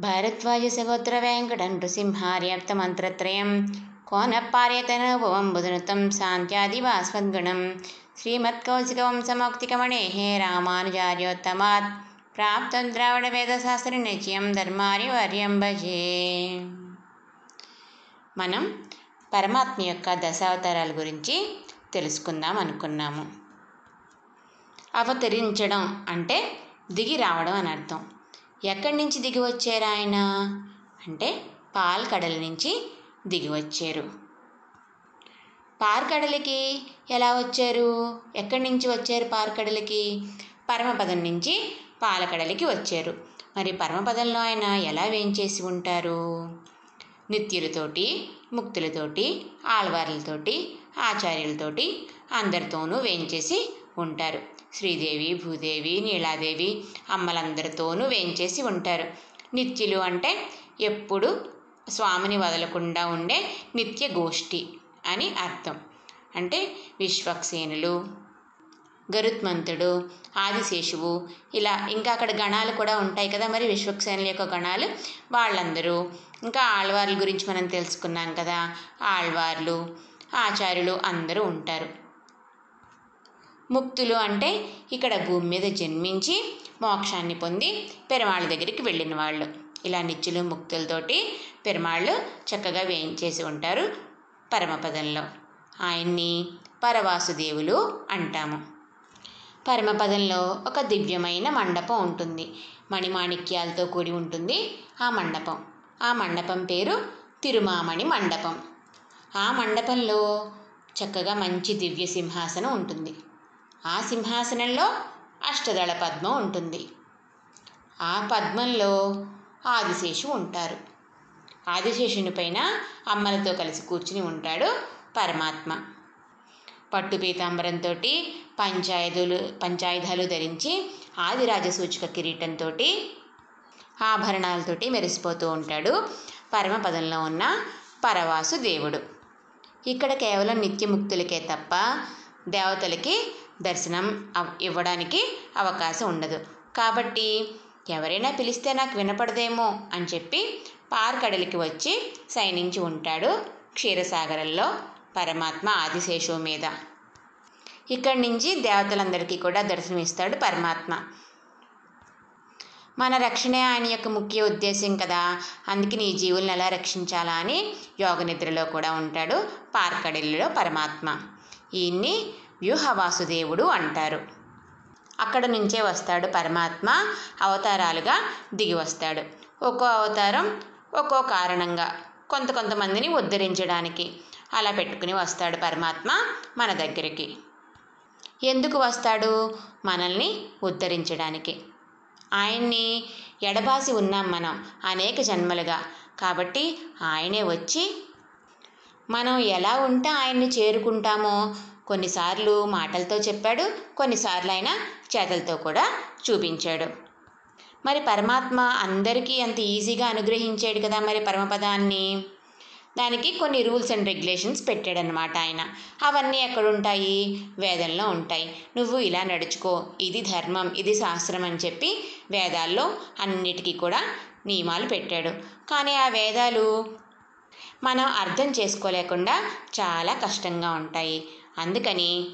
భారద్వాజసగోత్ర వెంకట నృసింహార్యాప్తమంత్రత్రయం కోనపార్యతనోపవంబుధనుతం శాంత్యాదివాస్వద్గుణం హే రామానుజార్యోత్తమాత్. ప్రాప్తం ద్రావిడవేదశాస్త్రనిచయం ధర్మార్యవర్యం భజే. మనం పరమాత్మ యొక్క దశావతారాల గురించి తెలుసుకుందాం అనుకున్నాము. అవతరించడం అంటే దిగి రావడం అని అర్థం. ఎక్కడి నుంచి దిగి వచ్చారు ఆయన? అంటే పాల్కడల నుంచి దిగి వచ్చారు. పార్కడలికి ఎలా వచ్చారు? ఎక్కడి నుంచి వచ్చారు పార్కడలికి పరమపదం నుంచి పాలకడలికి వచ్చారు. మరి పరమపదంలో ఆయన ఎలా వేయించేసి ఉంటారు? నిత్యులతోటి ముక్తులతోటి ఆళ్వార్లతోటి ఆచార్యులతోటి అందరితోనూ వేయించేసి ఉంటారు? శ్రీదేవి భూదేవి నీలాదేవి అమ్మలందరితోనూ వేంచేసి ఉంటారు. నిత్యులు అంటే ఎప్పుడు స్వామిని వదలకుండా ఉండే నిత్య గోష్ఠి అని అర్థం. అంటే విశ్వక్సేనులు గరుత్మంతుడు ఆదిశేషువు ఇలా ఇంకా అక్కడ గణాలు కూడా ఉంటాయి కదా మరి విశ్వక్సేనుల యొక్క గణాలు. వాళ్ళందరూ ఇంకా ఆళ్వార్ల గురించి మనం తెలుసుకున్నాం కదా ఆళ్వార్లు ఆచార్యులు అందరూ ఉంటారు. ముక్తులు అంటే ఇక్కడ భూమి మీద జన్మించి మోక్షాన్ని పొంది పెరమాళ్ళ దగ్గరికి వెళ్ళిన వాళ్ళు. ఇలా నిత్యులు ముక్తులతోటి పెరమాళ్ళు చక్కగా వేయించేసి ఉంటారు పరమపదంలో. ఆయన్ని పరవాసుదేవులు అంటాము. పరమపదంలో ఒక దివ్యమైన మండపం ఉంటుంది. మణిమాణిక్యాలతో కూడి ఉంటుంది ఆ మండపం. ఆ మండపం పేరు తిరుమామణి మండపం. ఆ మండపంలో చక్కగా మంచి దివ్య సింహాసనం ఉంటుంది. ఆ సింహాసనంలో అష్టదళ పద్మం ఉంటుంది. ఆ పద్మంలో ఆదిశేషు ఉంటారు. ఆదిశేషుని పైన అమ్మలతో కలిసి కూర్చుని ఉంటాడు పరమాత్మ. పట్టు పీతాంబరంతో పంచాయుధులు పంచాయుధాలు ధరించి ఆదిరాజ సూచిక కిరీటంతో ఆభరణాలతోటి మెరిసిపోతూ ఉంటాడు పరమపదంలో ఉన్న పరవాసు దేవుడు. ఇక్కడ కేవలం నిత్యముక్తులకే తప్ప దేవతలకి దర్శనం ఇవ్వడానికి అవకాశం ఉండదు. కాబట్టి ఎవరైనా పిలిస్తే నాకు వినపడదేమో అని చెప్పి పార్కడలికి వచ్చి శయనించి ఉంటాడు క్షీరసాగరంలో పరమాత్మ ఆదిశేషు మీద. ఇక్కడి నుంచి దేవతలందరికీ కూడా దర్శనమిస్తాడు పరమాత్మ. మన రక్షణే ఆయన యొక్క ముఖ్య ఉద్దేశం కదా. అందుకని ఈ జీవులను ఎలా రక్షించాలా అని యోగ నిద్రలో కూడా ఉంటాడు పార్కడలిలో పరమాత్మ. ఈయన్ని వ్యూహవాసుదేవుడు అంటారు. అక్కడ నుంచే వస్తాడు పరమాత్మ అవతారాలుగా దిగి వస్తాడు. ఒక్కో అవతారం ఒక్కో కారణంగా కొంత కొంతమందిని ఉద్ధరించడానికి. అలా పెట్టుకుని వస్తాడు పరమాత్మ మన దగ్గరికి. ఎందుకు వస్తాడు? మనల్ని ఉద్ధరించడానికి. ఆయన్ని ఎడబాసి ఉన్నాం మనం అనేక జన్మలుగా. కాబట్టి ఆయనే వచ్చి మనం ఎలా ఉంటే ఆయన్ని చేరుకుంటామో కొన్నిసార్లు మాటలతో చెప్పాడు కొన్నిసార్లు ఆయన చేతలతో కూడా చూపించాడు. మరి పరమాత్మ అందరికీ అంత ఈజీగా అనుగ్రహించాడు కదా మరి పరమపదాన్ని? దానికి కొన్ని రూల్స్ అండ్ రెగ్యులేషన్స్ పెట్టాడనమాట ఆయన. అవన్నీ ఎక్కడుంటాయి? వేదంలో ఉంటాయి. నువ్వు ఇలా నడుచుకో ఇది ధర్మం ఇది శాస్త్రం అని చెప్పి వేదాల్లో అన్నిటికీ కూడా నియమాలు పెట్టాడు. కానీ ఆ వేదాలు మనం అర్థం చేసుకోలేకుండా చాలా కష్టంగా ఉంటాయి. అందుకని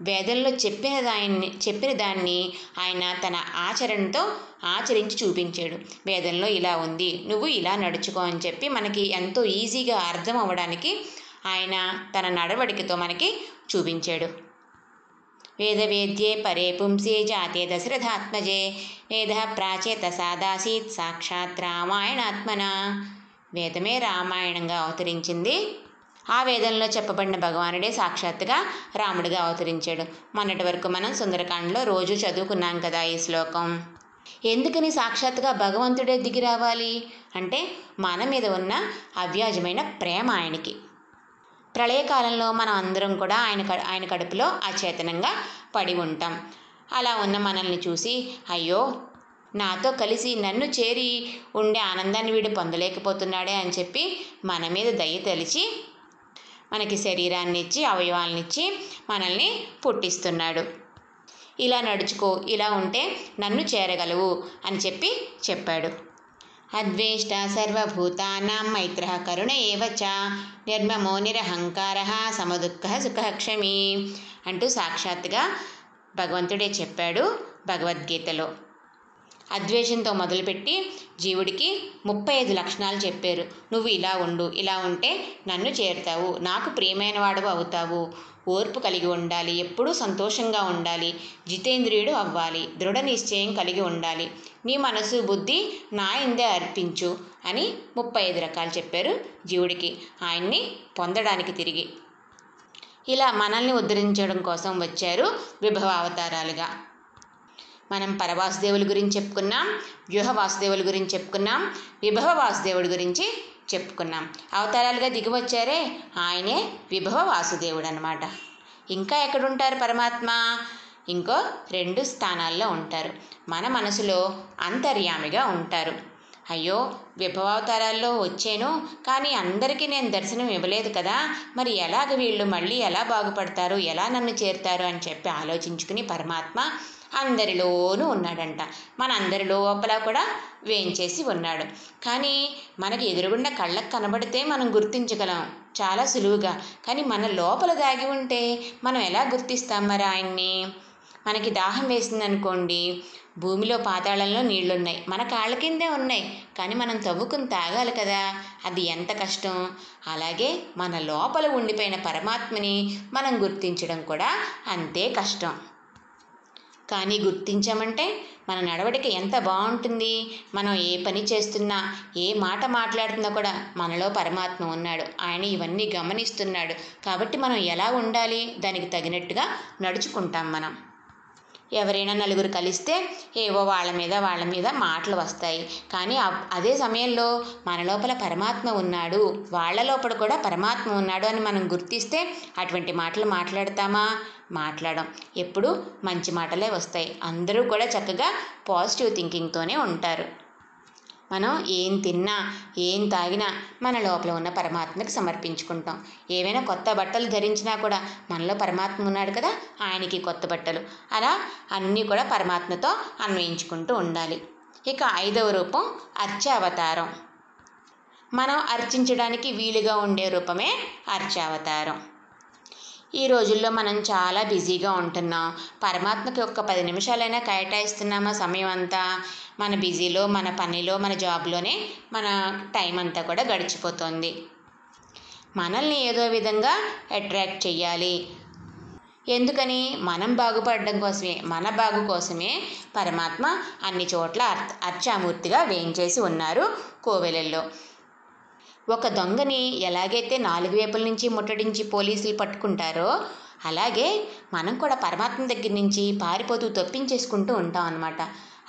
వేదంలో చెప్పిన దాన్ని చెప్పిన దాన్ని ఆయన తన ఆచరణతో ఆచరించి చూపించాడు. వేదంలో ఇలా ఉంది. నువ్వు ఇలా నడుచుకో అని చెప్పి మనకి ఎంతో ఈజీగా అర్థం అవ్వడానికి ఆయన తన నడవడికతో మనకి చూపించాడు. వేదవేద్యే పరే పుంసే జాతే దశరథాత్మజే వేద ప్రాచేత సాదాసీత్ సాక్షాత్ రామాయణాత్మన. వేదమే రామాయణంగా అవతరించింది ఆ వేదంలో చెప్పబడిన భగవానుడే సాక్షాత్తుగా రాముడిగా అవతరించాడు. మొన్నటి వరకు మనం సుందరకాండలో రోజు చదువుకున్నాం కదా ఈ శ్లోకం. ఎందుకని సాక్షాత్తుగా భగవంతుడే దిగి రావాలి? అంటే మన మీద ఉన్న అవ్యాజమైన ప్రేమ ఆయనకి. ప్రళయకాలంలో మనం అందరం కూడా ఆయన ఆయన కడుపులో అచేతనంగా పడి ఉంటాం. అలా ఉన్న మనల్ని చూసి అయ్యో నాతో కలిసి నన్ను చేరి ఉండే ఆనందాన్ని వీడు పొందలేకపోతున్నాడే అని చెప్పి మన మీద దయ తెలిచి మనకి శరీరాన్ని ఇచ్చి అవయవాలను ఇచ్చి మనల్ని పుట్టిస్తున్నాడు. ఇలా నడుచుకో ఇలా ఉంటే నన్ను చేరగలవు అని చెప్పి చెప్పాడు. అద్వేష్ట సర్వభూతానాం మైత్ర కరుణ ఏవచ నిర్మమో నిరహంకార సమదుఃఖ సుఖ క్షమి అంటూ సాక్షాత్గా భగవంతుడే చెప్పాడు భగవద్గీతలో. అద్వేషంతో మొదలుపెట్టి జీవుడికి ముప్పై ఐదు లక్షణాలు చెప్పారు. నువ్వు ఇలా ఉండు ఇలా ఉంటే నన్ను చేరుతావు నాకు ప్రియమైన వాడవు అవుతావు. ఓర్పు కలిగి ఉండాలి ఎప్పుడూ సంతోషంగా ఉండాలి జితేంద్రియుడు అవ్వాలి దృఢ నిశ్చయం కలిగి ఉండాలి. నీ మనసు బుద్ధి నా ఇందే అర్పించు అని ముప్పై ఐదు రకాలు చెప్పారు జీవుడికి. ఆయన్ని పొందడానికి తిరిగి ఇలా మనల్ని ఉద్ధరించడం కోసం వచ్చారు విభవ అవతారాలుగా. మనం పరవాసుదేవుల గురించి చెప్పుకున్నాం వ్యూహ వాసుదేవుల గురించి చెప్పుకున్నాం విభవ వాసుదేవుడి గురించి చెప్పుకున్నాం. అవతారాలుగా దిగివచ్చారే ఆయనే విభవ వాసుదేవుడు అనమాట ఇంకా ఎక్కడుంటారు పరమాత్మ? ఇంకో రెండు స్థానాల్లో ఉంటారు. మన మనసులో అంతర్యామిగా ఉంటారు. అయ్యో విభవావతారాల్లో వచ్చాను కానీ అందరికీ నేను దర్శనం ఇవ్వలేదు కదా మరి ఎలాగ వీళ్ళు మళ్ళీ ఎలా బాగుపడతారు ఎలా నన్ను చేరుతారు అని చెప్పి ఆలోచించుకుని పరమాత్మ అందరిలోనూ ఉన్నాడంట. మన అందరి లోపల కూడా వేయించేసి ఉన్నాడు. కానీ మనకి ఎదురుగుండా కళ్ళకు కనబడితే మనం గుర్తించగలం. చాలా సులువుగా. కానీ మన లోపల దాగి ఉంటే మనం ఎలా గుర్తిస్తాం మరి ఆయన్ని? మనకి దాహం వేసిందనుకోండి భూమిలో పాతాళంలో నీళ్ళున్నాయి. మన కాళ్ళ కిందే ఉన్నాయి. కానీ మనం తవ్వుకుని తాగాలి కదా. అది ఎంత కష్టం? అలాగే మన లోపల ఉండిపోయిన పరమాత్మని మనం గుర్తించడం కూడా అంతే కష్టం. కానీ గుర్తించామంటే మన నడవడిక ఎంత బాగుంటుంది? మనం ఏ పని చేస్తున్నా ఏ మాట మాట్లాడుతున్నా కూడా మనలో పరమాత్మ ఉన్నాడు. ఆయన ఇవన్నీ గమనిస్తున్నాడు. కాబట్టి మనం ఎలా ఉండాలి? దానికి తగినట్టుగా నడుచుకుంటాం మనం. ఎవరైనా నలుగురు కలిస్తే ఏవో వాళ్ళ మీద వాళ్ళ మీద మాటలు వస్తాయి. కానీ అప్- అదే సమయంలో మన లోపల పరమాత్మ ఉన్నాడు. వాళ్ళ లోపల కూడా పరమాత్మ ఉన్నాడు అని మనం గుర్తిస్తే అటువంటి మాటలు మాట్లాడతామా? మాట్లాడం. ఎప్పుడు మంచి మాటలే వస్తాయి. అందరూ కూడా చక్కగా పాజిటివ్ థింకింగ్తోనే ఉంటారు. మనం ఏం తిన్నా ఏం తాగినా మన లోపల ఉన్న పరమాత్మకి సమర్పించుకుంటాం. ఏవైనా కొత్త బట్టలు ధరించినా కూడా మనలో పరమాత్మ ఉన్నాడు కదా ఆయనకి కొత్త బట్టలు. అలా అన్నీ కూడా పరమాత్మతో అన్వయించుకుంటూ ఉండాలి. ఇక ఐదవ రూపం అర్చావతారం. మనం అర్చించడానికి వీలుగా ఉండే రూపమే అర్చావతారం. ఈ రోజుల్లో మనం చాలా బిజీగా ఉంటున్నాం. పరమాత్మకి ఒక్క పది నిమిషాలైనా కేటాయిస్తున్నామా సమయం అంతా? మన బిజీలో మన పనిలో మన జాబ్లోనే మన టైం అంతా కూడా గడిచిపోతుంది. మనల్ని ఏదో విధంగా అట్రాక్ట్ చేయాలి ఎందుకని? మనం బాగుపడడం కోసమే మన బాగు కోసమే పరమాత్మ అన్ని చోట్ల అర్ అర్చామూర్తిగా వేయించేసి ఉన్నారు కోవెలల్లో. ఒక దొంగని ఎలాగైతే నాలుగు వైపుల నుంచి ముట్టడించి పోలీసులు పట్టుకుంటారో అలాగే మనం కూడా పరమాత్మ దగ్గర నుంచి పారిపోతూ తప్పించేసుకుంటూ ఉంటాం అన్నమాట.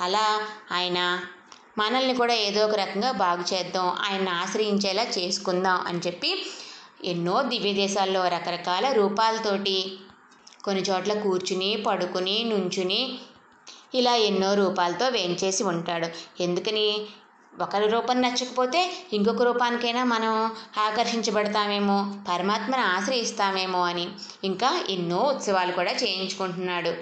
అలా ఆయన మనల్ని కూడా ఏదో ఒక రకంగా బాగు చేద్దాం ఆయన్ని ఆశ్రయించేలా చేసుకుందాం అని చెప్పి ఎన్నో దివ్య దేశాల్లో రకరకాల రూపాలతోటి కొన్ని చోట్ల కూర్చుని పడుకుని నుంచుని ఇలా ఎన్నో రూపాలతో వేయించేసి ఉంటాడు. ఎందుకని? ఒకరి రూపం నచ్చకపోతే ఇంకొక రూపానికైనా మనం ఆకర్షించబడతామేమో పరమాత్మను ఆశ్రయిస్తామేమో అని ఇంకా ఎన్నో ఉత్సవాలు కూడా చేయించుకుంటున్నాడు.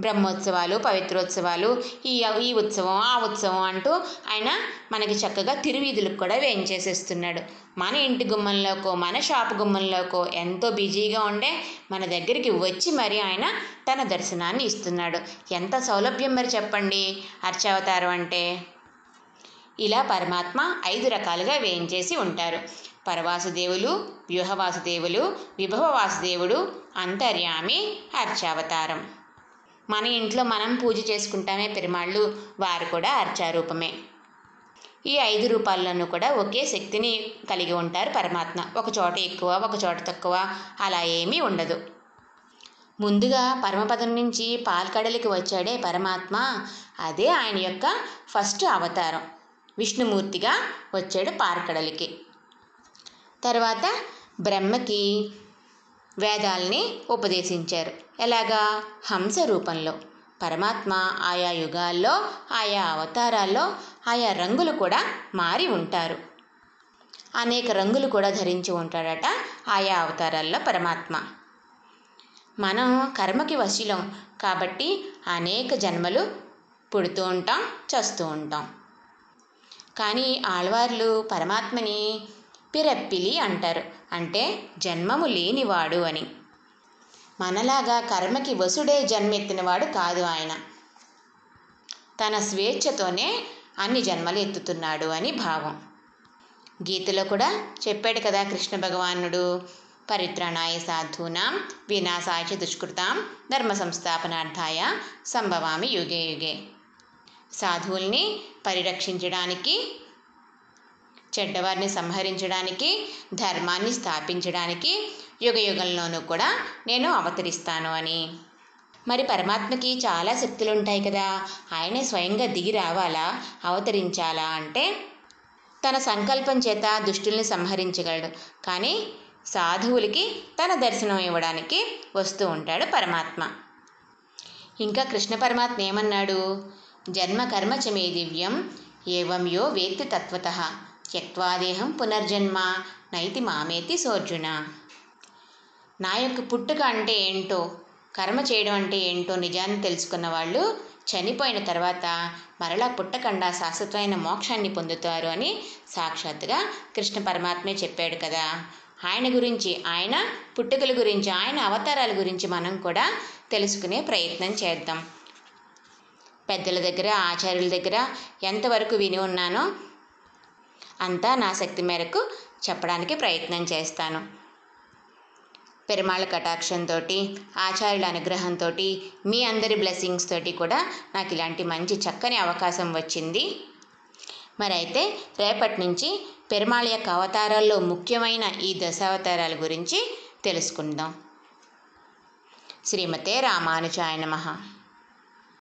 బ్రహ్మోత్సవాలు పవిత్రోత్సవాలు ఈ ఈ ఉత్సవం ఆ ఉత్సవం అంటూ ఆయన మనకి చక్కగా తిరువీధులకు కూడా వేయించేసేస్తున్నాడు. మన ఇంటి గుమ్మంలోకో మన షాపు గుమ్మంలోకో ఎంతో బిజీగా ఉండే మన దగ్గరికి వచ్చి మరి ఆయన తన దర్శనాన్ని ఇస్తున్నాడు. ఎంత సౌలభ్యం మరి చెప్పండి? అర్చావతారం అంటే ఇలా పరమాత్మ ఐదు రకాలుగా వేయించేసి ఉంటారు. పరవాసుదేవులు వ్యూహవాసుదేవులు విభవ వాసుదేవుడు అంతర్యామి అర్చావతారం. మన ఇంట్లో మనం పూజ చేసుకుంటామే పెరుమాళ్ళు వారు కూడా అర్చారూపమే. ఈ ఐదు రూపాల్లోనూ కూడా ఒకే శక్తిని కలిగి ఉంటారు పరమాత్మ. ఒక చోట ఎక్కువ ఒక చోట తక్కువ అలా ఏమీ ఉండదు. ముందుగా పరమపదం నుంచి పాల్కడలికి వచ్చాడే పరమాత్మ అదే ఆయన యొక్క ఫస్ట్ అవతారం. విష్ణుమూర్తిగా వచ్చాడు పార్కడలికి. తర్వాత బ్రహ్మకి వేదాల్ని ఉపదేశించారు. ఎలాగా? హంస రూపంలో. పరమాత్మ ఆయా యుగాల్లో ఆయా అవతారాల్లో ఆయా రంగులు కూడా మారి ఉంటారు. అనేక రంగులు కూడా ధరించి ఉంటాడట ఆయా అవతారాల్లో పరమాత్మ. మనం కర్మకి వశీలం కాబట్టి అనేక జన్మలు పుడుతూ ఉంటాం చస్తూ ఉంటాం. కానీ ఆళ్వార్లు పరమాత్మని పిరప్పిలి అంటారు. అంటే జన్మము లేనివాడు అని. మనలాగా కర్మకి వసుడే జన్మెత్తినవాడు కాదు ఆయన. తన స్వేచ్ఛతోనే అన్ని జన్మలు ఎత్తుతున్నాడు అని భావం. గీతలో కూడా చెప్పాడు కదా కృష్ణ భగవానుడు పరిత్రాణాయ సాధూనాం వినాశాయ దుష్కృతాం ధర్మ సంస్థాపనార్థాయ సంభవామి యుగే యుగే. సాధువుల్ని పరిరక్షించడానికి చెడ్డవారిని సంహరించడానికి ధర్మాన్ని స్థాపించడానికి యుగయుగంలోనూ కూడా నేను అవతరిస్తాను అని. మరి పరమాత్మకి చాలా శక్తులు ఉంటాయి కదా. ఆయనే స్వయంగా దిగి రావాలా అవతరించాలా అంటే తన సంకల్పం చేత దుష్టుల్ని సంహరించగలడు. కానీ సాధువులకి తన దర్శనం ఇవ్వడానికి వస్తూ ఉంటాడు పరమాత్మ. ఇంకా కృష్ణ పరమాత్మ ఏమన్నాడు? జన్మ కర్మ చ మే దివ్యం ఏవం యో వేత్తి తత్వత త్యక్వాదేహం పునర్జన్మ నైతి మామేతి సోర్జున నా యొక్క పుట్టుక అంటే ఏంటో కర్మ చేయడం అంటే ఏంటో నిజాన్ని తెలుసుకున్న వాళ్ళు చనిపోయిన తర్వాత మరలా పుట్టకుండా శాశ్వతమైన మోక్షాన్ని పొందుతారు అని సాక్షాత్తుగా కృష్ణ పరమాత్మే చెప్పాడు కదా. ఆయన గురించి ఆయన పుట్టుకల గురించి ఆయన అవతారాల గురించి మనం కూడా తెలుసుకునే ప్రయత్నం చేద్దాం. పెద్దల దగ్గర ఆచార్యుల దగ్గర ఎంతవరకు విని ఉన్నానో అంతా నా శక్తి మేరకు చెప్పడానికి ప్రయత్నం చేస్తాను. పెరుమాళ్ళ కటాక్షంతో ఆచార్యుల అనుగ్రహంతో మీ అందరి బ్లెస్సింగ్స్ తోటి కూడా నాకు ఇలాంటి మంచి చక్కని అవకాశం వచ్చింది. మరి అయితే రేపటి నుంచి పెరుమాళ యొక్క అవతారాల్లో ముఖ్యమైన ఈ దశావతారాల గురించి తెలుసుకుందాం. శ్రీమతే రామానుజాయ నమః.